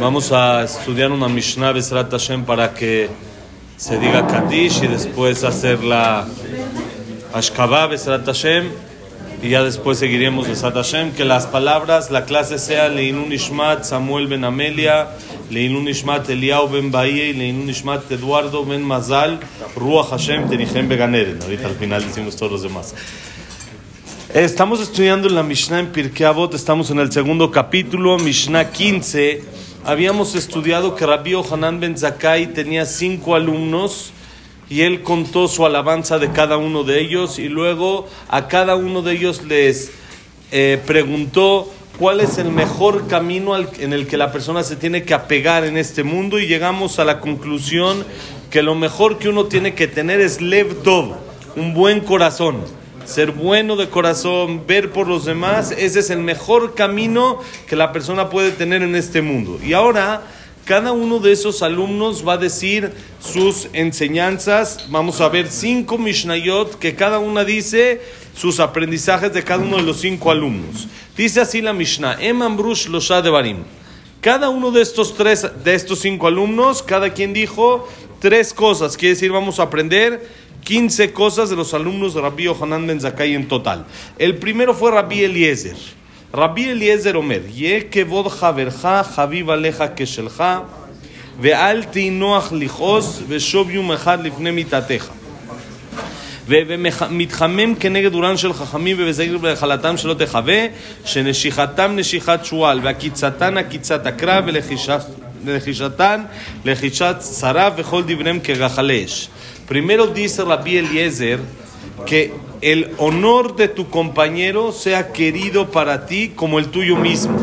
Vamos a estudiar una Mishnah Besrat Hashem para que se diga Kaddish y después hacer la Ashkabah Besrat Hashem. Y ya después seguiremos Besrat Hashem. Que las palabras, la clase sea Leinun Ishmat Samuel Ben Amelia, Leinun Ishmat Eliau Ben Bahía y Leinun Ishmat Eduardo Ben Mazal, Ruach Hashem Tenichem Beganeren. Ahorita al final decimos todos los demás. Estamos estudiando la Mishnah en Pirkei Avot, estamos en el segundo capítulo, Mishnah 15. Habíamos estudiado que Rabbi Hanan ben Zakai tenía cinco alumnos y él contó su alabanza de cada uno de ellos y luego a cada uno de ellos les eh, preguntó cuál es el mejor camino en el que la persona se tiene que apegar en este mundo y llegamos a la conclusión que lo mejor que uno tiene que tener es Lev Tov, un buen corazón. Ser bueno de corazón, ver por los demás, ese es el mejor camino que la persona puede tener en este mundo. Y ahora, cada uno de esos alumnos va a decir sus enseñanzas. Vamos a ver cinco Mishnayot que cada una dice sus aprendizajes de cada uno de los cinco alumnos. Dice así la Mishnah, Eman Brush Losha. Cada uno de estos tres, de estos cinco alumnos, cada quien dijo tres cosas. Quiere decir, vamos a aprender 15 cosas de los alumnos de Rabbi Yohanan Ben Zakkai en total. El primero fue Rabbi Eliezer. Rabbi Eliezer Omer, Ye kevod haverja, haviv aleja keshelja, ve'al tinoach lichos, ve'shov yom echad lifne mitateja. ומתחמם כנגד דורן של חכמים ובזהיר בהחלתם שלא תחווה, שנשיכתם נשיכת שועל, ועקיצתן עקיצת הקרב, ולחישת- dibrem que. Primero dice Rabbi Eliezer que el honor de tu compañero sea querido para ti como el tuyo mismo.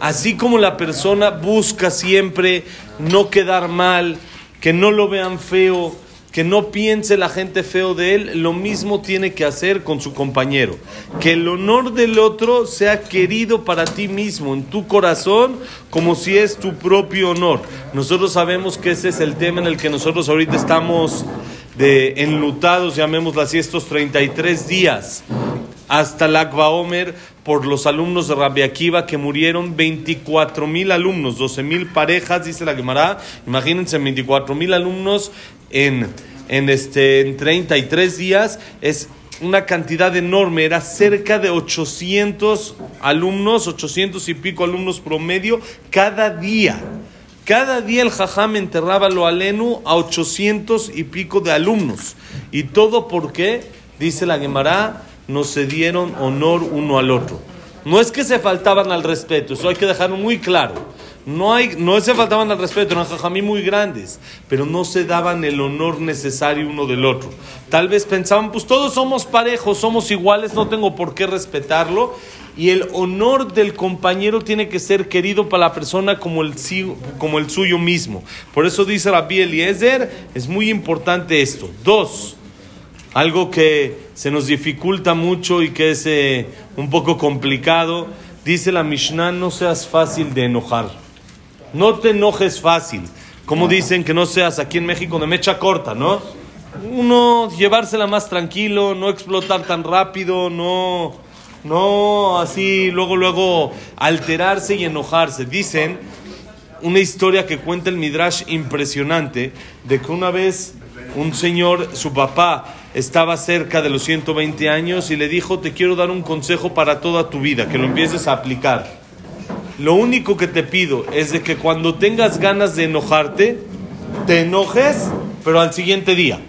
Así como la persona busca siempre no quedar mal, que no lo vean feo, que no piense la gente feo de él, lo mismo tiene que hacer con su compañero. Que el honor del otro sea querido para ti mismo, en tu corazón, como si es tu propio honor. Nosotros sabemos que ese es el tema en el que nosotros ahorita estamos enlutados, llamémoslo así, estos 33 días hasta el Akba Omer por los alumnos de Rabbi Akiva que murieron 24 mil alumnos, 12 mil parejas, dice la Gemara. Imagínense 24 mil alumnos en, en, este, en 33 días. Es una cantidad enorme, era cerca de 800 alumnos, 800 y pico alumnos promedio cada día. Cada día el jajam enterraba lo alenu a 800 y pico de alumnos. Y todo porque, dice la Gemara, nos se dieron honor uno al otro. No es que se faltaban al respeto, eso hay que dejarlo muy claro. No, hay, no se faltaban al respeto, eran jajamí muy grandes, pero no se daban el honor necesario uno del otro. Tal vez pensaban, pues todos somos parejos, somos iguales, no tengo por qué respetarlo. Y el honor del compañero tiene que ser querido para la persona como el, suyo mismo. Por eso dice Rabbi Eliezer, es muy importante esto. Dos, algo que se nos dificulta mucho y que es eh, un poco complicado, dice la Mishnah, no seas fácil de enojar. No te enojes fácil. Como dicen que no seas aquí en México de mecha corta, ¿no? Uno llevársela más tranquilo, no explotar tan rápido, no, no así luego, luego alterarse y enojarse. Dicen una historia que cuenta el Midrash impresionante de que una vez un señor, su papá, estaba cerca de los 120 años y le dijo, te quiero dar un consejo para toda tu vida, que lo empieces a aplicar. Lo único que te pido es de que cuando tengas ganas de enojarte, te enojes, pero al siguiente día.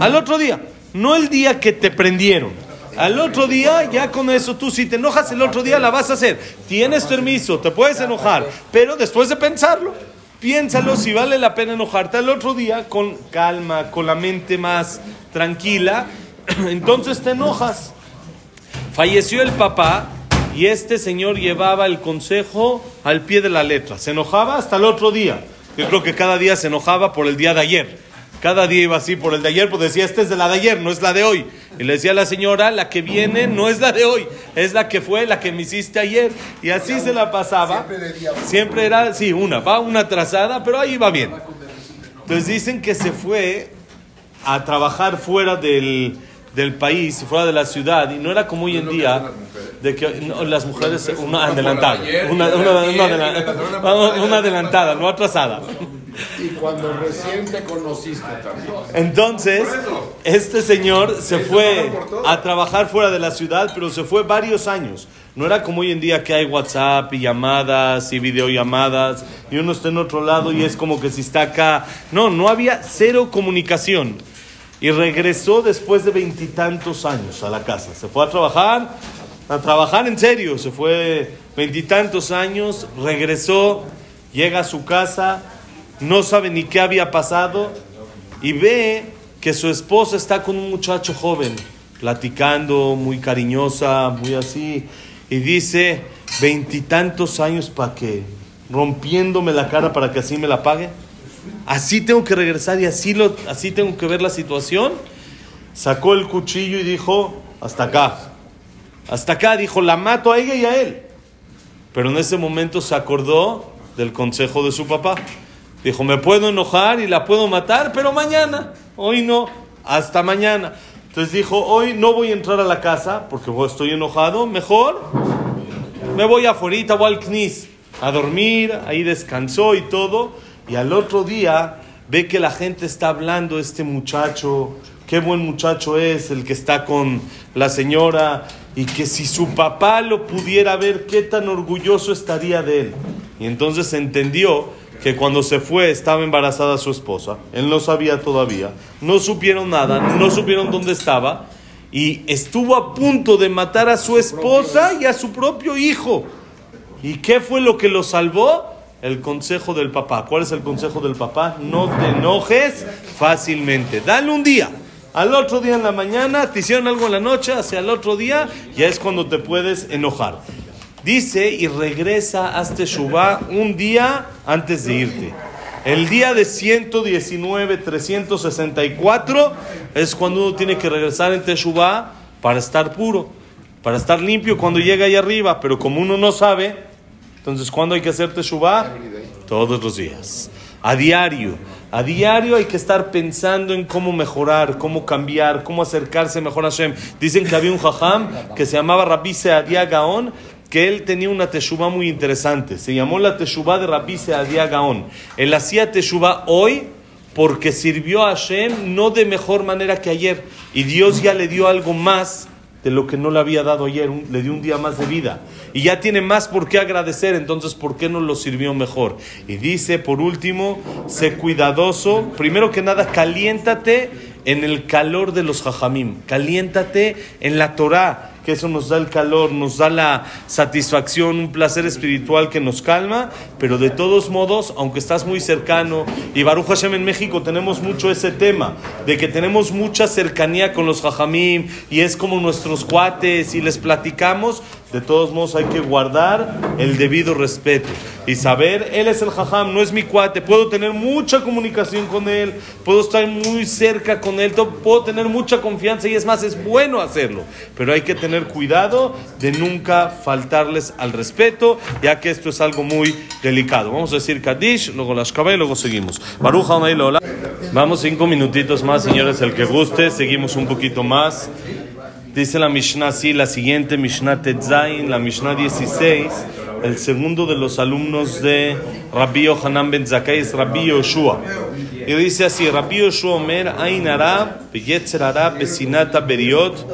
Al otro día, no el día que te prendieron. Al otro día, ya con eso tú, si te enojas el otro día, la vas a hacer. Tienes permiso, te puedes enojar, pero después de pensarlo, piénsalo si vale la pena enojarte al otro día con calma, con la mente más tranquila. Entonces te enojas. Falleció el papá y este señor llevaba el consejo al pie de la letra. Se enojaba hasta el otro día. Yo creo que cada día se enojaba por el día de ayer. Cada día iba así por el de ayer, pues decía, esta es de la de ayer, no es la de hoy. Y le decía a la señora, la que viene no es la de hoy, es la que fue, la que me hiciste ayer. Y así se la pasaba. Siempre era, sí, una, va una atrasada, pero ahí va bien. Entonces dicen que se fue a trabajar fuera del, del país, fuera de la ciudad, y no era como hoy en día de que no, las mujeres, una adelantada, una, una, una una adelantada, no atrasada. Y cuando recién te conociste también. Entonces, este señor se fue a trabajar fuera de la ciudad, pero se fue varios años. No era como hoy en día que hay WhatsApp y llamadas y videollamadas y uno está en otro lado y es como que si está acá. No, no había cero comunicación. Y regresó después de veintitantos años a la casa. Se fue a trabajar, a trabajar en serio. Se fue veintitantos años, regresó, llega a su casa, no sabe ni qué había pasado y ve que su esposa está con un muchacho joven, platicando, muy cariñosa, muy así, y dice, veintitantos años para que, rompiéndome la cara para que así me la pague, así tengo que regresar y así, lo, así tengo que ver la situación. Sacó el cuchillo y dijo, hasta acá, hasta acá, dijo, la mato a ella y a él. Pero en ese momento se acordó del consejo de su papá. Dijo, me puedo enojar y la puedo matar, pero mañana, hoy no, hasta mañana. Entonces dijo, hoy no voy a entrar a la casa porque estoy enojado, mejor me voy afuera, voy al CNIS a dormir, ahí descansó y todo. Y al otro día ve que la gente está hablando, este muchacho, qué buen muchacho es el que está con la señora y que si su papá lo pudiera ver, qué tan orgulloso estaría de él. Y entonces entendió que cuando se fue estaba embarazada su esposa, él no sabía todavía, no supieron nada, no supieron dónde estaba y estuvo a punto de matar a su esposa y a su propio hijo. ¿Y qué fue lo que lo salvó? El consejo del papá. ¿Cuál es el consejo del papá? No te enojes fácilmente. Dale un día. Al otro día en la mañana, te hicieron algo en la noche, hacia el otro día, ya es cuando te puedes enojar. Dice y regresa a Teshuvah un día antes de irte. El día de 119, 364 es cuando uno tiene que regresar en Teshuvah para estar puro, para estar limpio cuando llega ahí arriba. Pero como uno no sabe, entonces ¿cuándo hay que hacer Teshuvah? Todos los días. A diario. A diario hay que estar pensando en cómo mejorar, cómo cambiar, cómo acercarse mejor a Hashem. Dicen que había un jajam que se llamaba Rabbi Seadia Gaón, que él tenía una teshuva muy interesante. Se llamó la teshuva de Rabbi Seadia Gaón. Él hacía teshuva hoy porque sirvió a Hashem no de mejor manera que ayer. Y Dios ya le dio algo más de lo que no le había dado ayer, le dio un día más de vida. Y ya tiene más por qué agradecer, entonces ¿por qué no lo sirvió mejor? Y dice, por último, sé cuidadoso, primero que nada, caliéntate en el calor de los jajamim, caliéntate en la Torah, eso nos da el calor, nos da la satisfacción, un placer espiritual que nos calma, pero de todos modos, aunque estás muy cercano, y Baruch Hashem en México tenemos mucho ese tema, de que tenemos mucha cercanía con los jajamim, y es como nuestros cuates, y les platicamos, de todos modos hay que guardar el debido respeto y saber, él es el jajam, no es mi cuate, puedo tener mucha comunicación con él, puedo estar muy cerca con él, puedo tener mucha confianza y es más, es bueno hacerlo, pero hay que tener cuidado de nunca faltarles al respeto, ya que esto es algo muy delicado. Vamos a decir Kadish, luego las y luego seguimos. Leolam. Vamos cinco minutitos más, señores, el que guste, seguimos un poquito más. Dice la Mishnah así, la siguiente Mishnah Tetzain, la Mishnah 16, el segundo de los alumnos de Rabbi Yohanan ben Zakkai es Rabbi Yoshua. Y dice así, Rabbi Yoshua Omer, Ain ara, beyetzer ara, besinata beriot,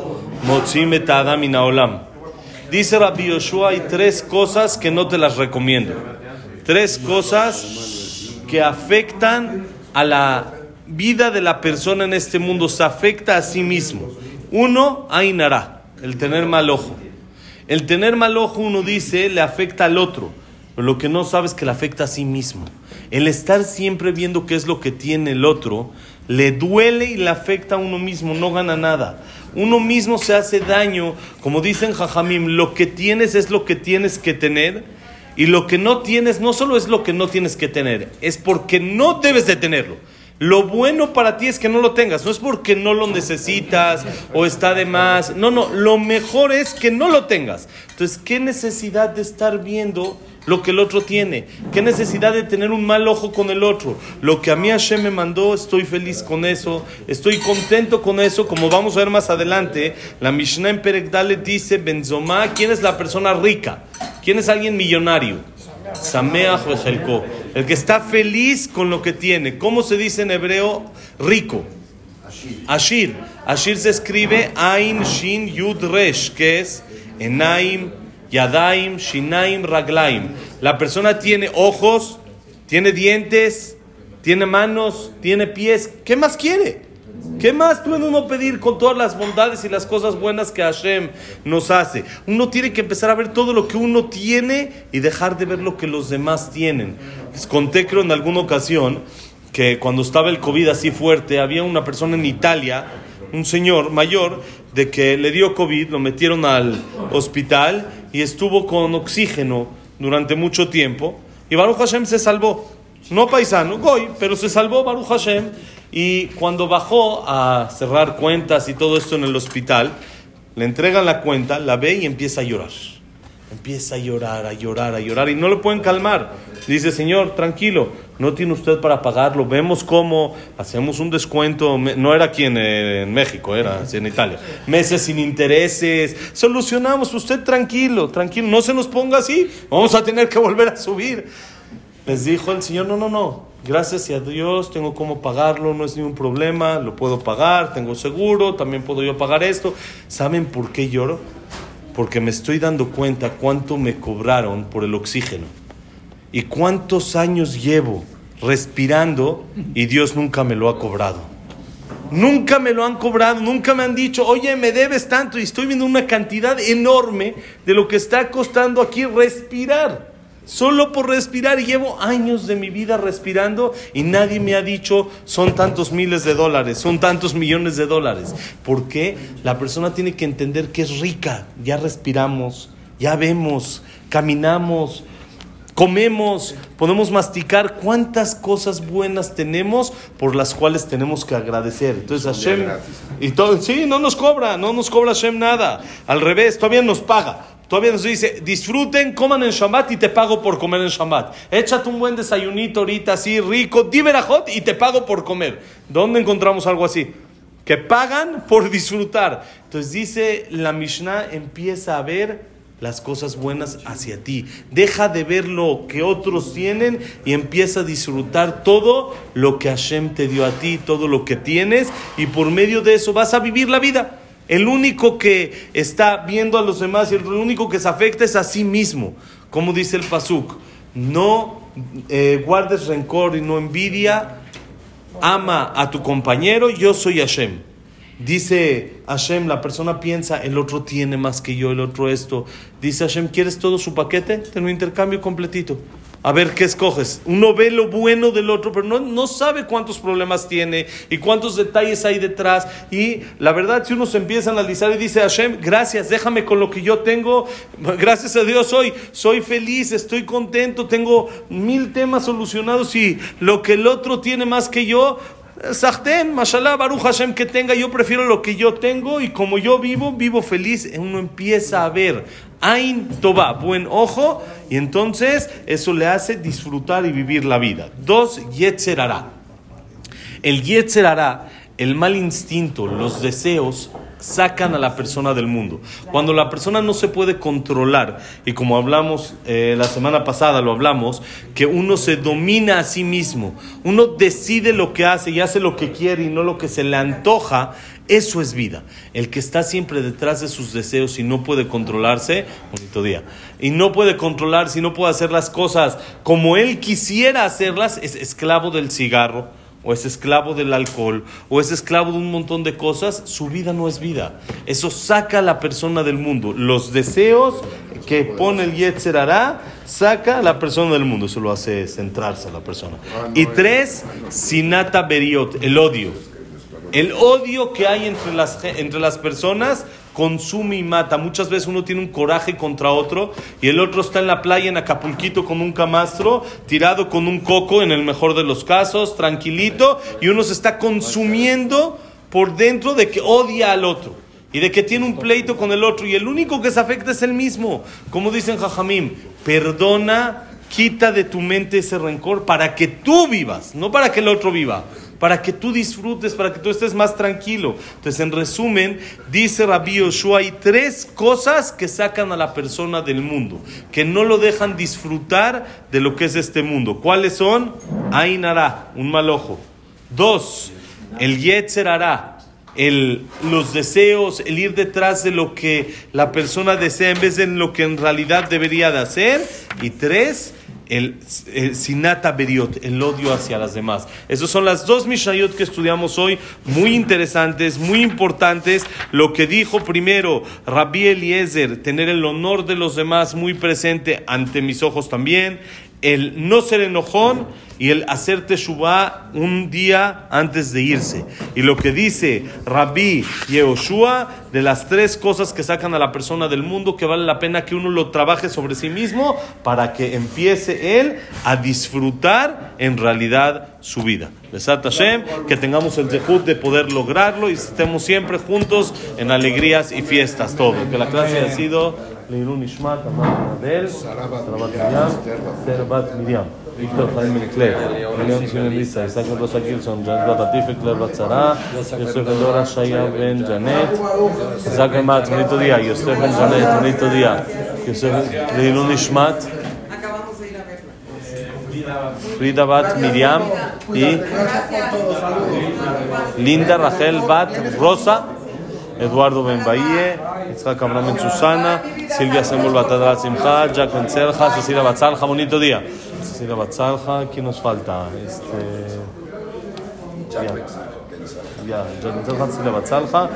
motzim et. Dice Rabbi Yoshua, hay tres cosas que no te las recomiendo. Tres cosas que afectan a la vida de la persona en este mundo, se afecta a sí mismo. Uno, Ainara, el tener mal ojo. El tener mal ojo, uno dice, le afecta al otro, pero lo que no sabe es que le afecta a sí mismo. El estar siempre viendo qué es lo que tiene el otro, le duele y le afecta a uno mismo, no gana nada. Uno mismo se hace daño, como dicen Jajamim, lo que tienes es lo que tienes que tener y lo que no tienes no solo es lo que no tienes que tener, es porque no debes de tenerlo. Lo bueno para ti es que no lo tengas, no es porque no lo necesitas o está de más. No, no, lo mejor es que no lo tengas. Entonces, ¿qué necesidad de estar viendo lo que el otro tiene. ¿Qué necesidad de tener un mal ojo con el otro? Lo que a mí Hashem me mandó, estoy feliz con eso, estoy contento con eso. Como vamos a ver más adelante, la Mishnah en Perek Dalet dice, Benzomá, ¿quién es la persona rica? ¿Quién es alguien millonario? Sameach Bejelko. El que está feliz con lo que tiene. ¿Cómo se dice en hebreo rico? Ashir. Ashir se escribe Ain Shin Yud Resh, que es Enaim, Yadaim, Shinaim, Raglaim. La persona tiene ojos, tiene dientes, tiene manos, tiene pies. ¿Qué más quiere? ¿Qué más puede uno pedir con todas las bondades y las cosas buenas que Hashem nos hace? Uno tiene que empezar a ver todo lo que uno tiene y dejar de ver lo que los demás tienen. Conté creo en alguna ocasión que cuando estaba el COVID así fuerte, había una persona en Italia, un señor mayor, de que le dio COVID, lo metieron al hospital y estuvo con oxígeno durante mucho tiempo. Y Baruch Hashem se salvó. No paisano, goy, pero se salvó Baruch Hashem. Y cuando bajó a cerrar cuentas y todo esto en el hospital, le entregan la cuenta, la ve y empieza a llorar. Empieza a llorar, a llorar, a llorar y no lo pueden calmar. Dice, Señor, tranquilo, no tiene usted para pagarlo. Vemos cómo hacemos un descuento. No era aquí en, México, era en Italia. Meses sin intereses. Solucionamos, usted tranquilo, tranquilo. No se nos ponga así. Vamos a tener que volver a subir. Les dijo el Señor, no, no, no. Gracias a Dios tengo cómo pagarlo, no es ningún problema, lo puedo pagar, tengo seguro, también puedo yo pagar esto. ¿Saben por qué lloro? Porque me estoy dando cuenta cuánto me cobraron por el oxígeno y cuántos años llevo respirando y Dios nunca me lo ha cobrado. Nunca me lo han cobrado, nunca me han dicho, oye, me debes tanto y estoy viendo una cantidad enorme de lo que está costando aquí respirar. Solo por respirar y llevo años de mi vida respirando y nadie me ha dicho son tantos miles de dólares, son tantos millones de dólares. Porque la persona tiene que entender que es rica. Ya respiramos, ya vemos, caminamos, comemos, podemos masticar. ¿Cuántas cosas buenas tenemos por las cuales tenemos que agradecer? Entonces Hashem... Y todo, sí, no nos cobra, no nos cobra Hashem nada. Al revés, todavía nos paga. Todavía nos dice, disfruten, coman en Shabbat y te pago por comer en Shabbat. Échate un buen desayunito ahorita así rico, diverajot y te pago por comer. ¿Dónde encontramos algo así? Que pagan por disfrutar. Entonces dice la Mishnah, empieza a ver las cosas buenas hacia ti. Deja de ver lo que otros tienen y empieza a disfrutar todo lo que Hashem te dio a ti, todo lo que tienes y por medio de eso vas a vivir la vida. El único que está viendo a los demás y el único que se afecta es a sí mismo. Como dice el Pasuk, no eh, guardes rencor y no envidia, ama a tu compañero, yo soy Hashem. Dice Hashem, la persona piensa, el otro tiene más que yo, el otro esto. Dice Hashem, ¿quieres todo su paquete? Ten un intercambio completito. A ver qué escoges. Uno ve lo bueno del otro, pero no, no sabe cuántos problemas tiene y cuántos detalles hay detrás. Y la verdad, si uno se empieza a analizar y dice, Hashem, gracias, déjame con lo que yo tengo. Gracias a Dios soy feliz, estoy contento, tengo mil temas solucionados y lo que el otro tiene más que yo, Sahten, mashallah, Baruch Hashem que tenga, yo prefiero lo que yo tengo y como yo vivo, vivo feliz. Uno empieza a ver Ain Toba, buen ojo, y entonces eso le hace disfrutar y vivir la vida. Dos, Yetzerara. El Yetzerara, el mal instinto, los deseos, sacan a la persona del mundo. Cuando la persona no se puede controlar, y como hablamos eh, la semana pasada, lo hablamos, que uno se domina a sí mismo, uno decide lo que hace y hace lo que quiere y no lo que se le antoja, eso es vida. El que está siempre detrás de sus deseos y no puede controlarse, bonito día, y no puede controlarse y no puede hacer las cosas como él quisiera hacerlas, es esclavo del cigarro o es esclavo del alcohol, o es esclavo de un montón de cosas, su vida no es vida. Eso saca a la persona del mundo. Los deseos que pone el Yetzer hará, saca a la persona del mundo. Eso lo hace centrarse a la persona. Y tres, Sinata Beriot, el odio. El odio que hay entre las, entre las personas consume y mata. Muchas veces uno tiene un coraje contra otro y el otro está en la playa en Acapulquito con un camastro, tirado con un coco en el mejor de los casos, tranquilito, y uno se está consumiendo por dentro de que odia al otro. y de que tiene un pleito con el otro y el único que se afecta es el mismo. Como dicen Jajamim, perdona, quita de tu mente ese rencor para que tú vivas, no para que el otro viva para que tú disfrutes, para que tú estés más tranquilo. Entonces, en resumen, dice Rabbi Yoshua, hay tres cosas que sacan a la persona del mundo, que no lo dejan disfrutar de lo que es este mundo. ¿Cuáles son? Ainara, un mal ojo. Dos, el Yetzer hará, el, los deseos, el ir detrás de lo que la persona desea en vez de lo que en realidad debería de hacer. Y tres, el, el sinata beriot, el odio hacia las demás. Esas son las dos mishayot que estudiamos hoy, muy interesantes, muy importantes. Lo que dijo primero Rabbi Eliezer, tener el honor de los demás muy presente ante mis ojos también, el no ser enojón y el hacer Teshuvah un día antes de irse. Y lo que dice Rabbi Yehoshua, de las tres cosas que sacan a la persona del mundo, que vale la pena que uno lo trabaje sobre sí mismo para que empiece él a disfrutar en realidad su vida. Besat Hashem, que tengamos el dejud de poder lograrlo y estemos siempre juntos en alegrías y fiestas, todo. Que la clase ha sido Leilun Ishmat, Amar Adel, Miriam. ויקטור חיים בן מיליון שמעון ליסה, ישחק מדרשה גרשון, ג'נדות לא עטיף וכלב הצרה, יוסף בן דורה שיה בן ג'נט, ישחק בן מי תמונית יוסף בן ג'נט, מי הודיעה, יוסף לעילון נשמת, פרידה בת מרים, היא? לינדה רחל בת רוסה, אדוארדו בן באיה, יצחק אברהם בן סוסנה, סילביה סמול בת הדרת שמחה, ג'ק בן צלחה, ססילה בצלחה, מונית הודיעה. día. Cecilia Batzalja, ¿quién nos falta? Este... Ya, ya, Jack Ben Cerja, Cecilia Batzalja,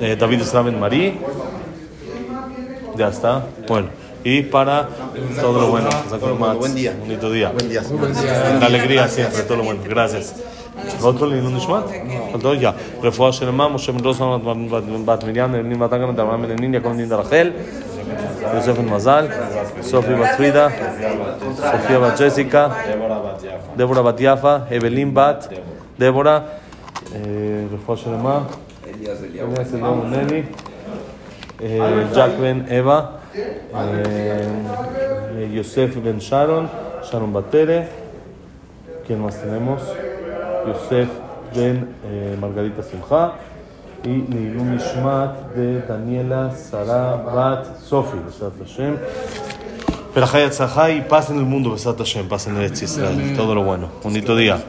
eh, David Islam Ben Marí, ya está. Bueno, y para todo lo bueno. Buen día. Bonito día. Buen día. La alegría siempre, todo lo bueno. Gracias. עוד כל עילוי נשמת? faltó ya. רפואה שלמה, משה בן דוסון, בת מרים, נהנים מתן גם את אברהם בן נין, יעקב נין רחל, Yosef Mazal, Sofía Batfrida, Sofía Bat Jessica, Débora Batiafa, Evelyn Bat, Débora, eh, Refuah Shalema, Elías Eliam Neni, eh, Jack Ben Eva, eh, Yosef Ben Sharon, Sharon Batere, ¿quién más tenemos? Yosef Ben Margarita Simcha y Leilu Mishmat de Daniela Sara Bat Sofi, Besat Hashem. Perajay Atzahai, paz en el mundo, Besat Hashem, paz en el Israel, todo lo bueno. Bonito día.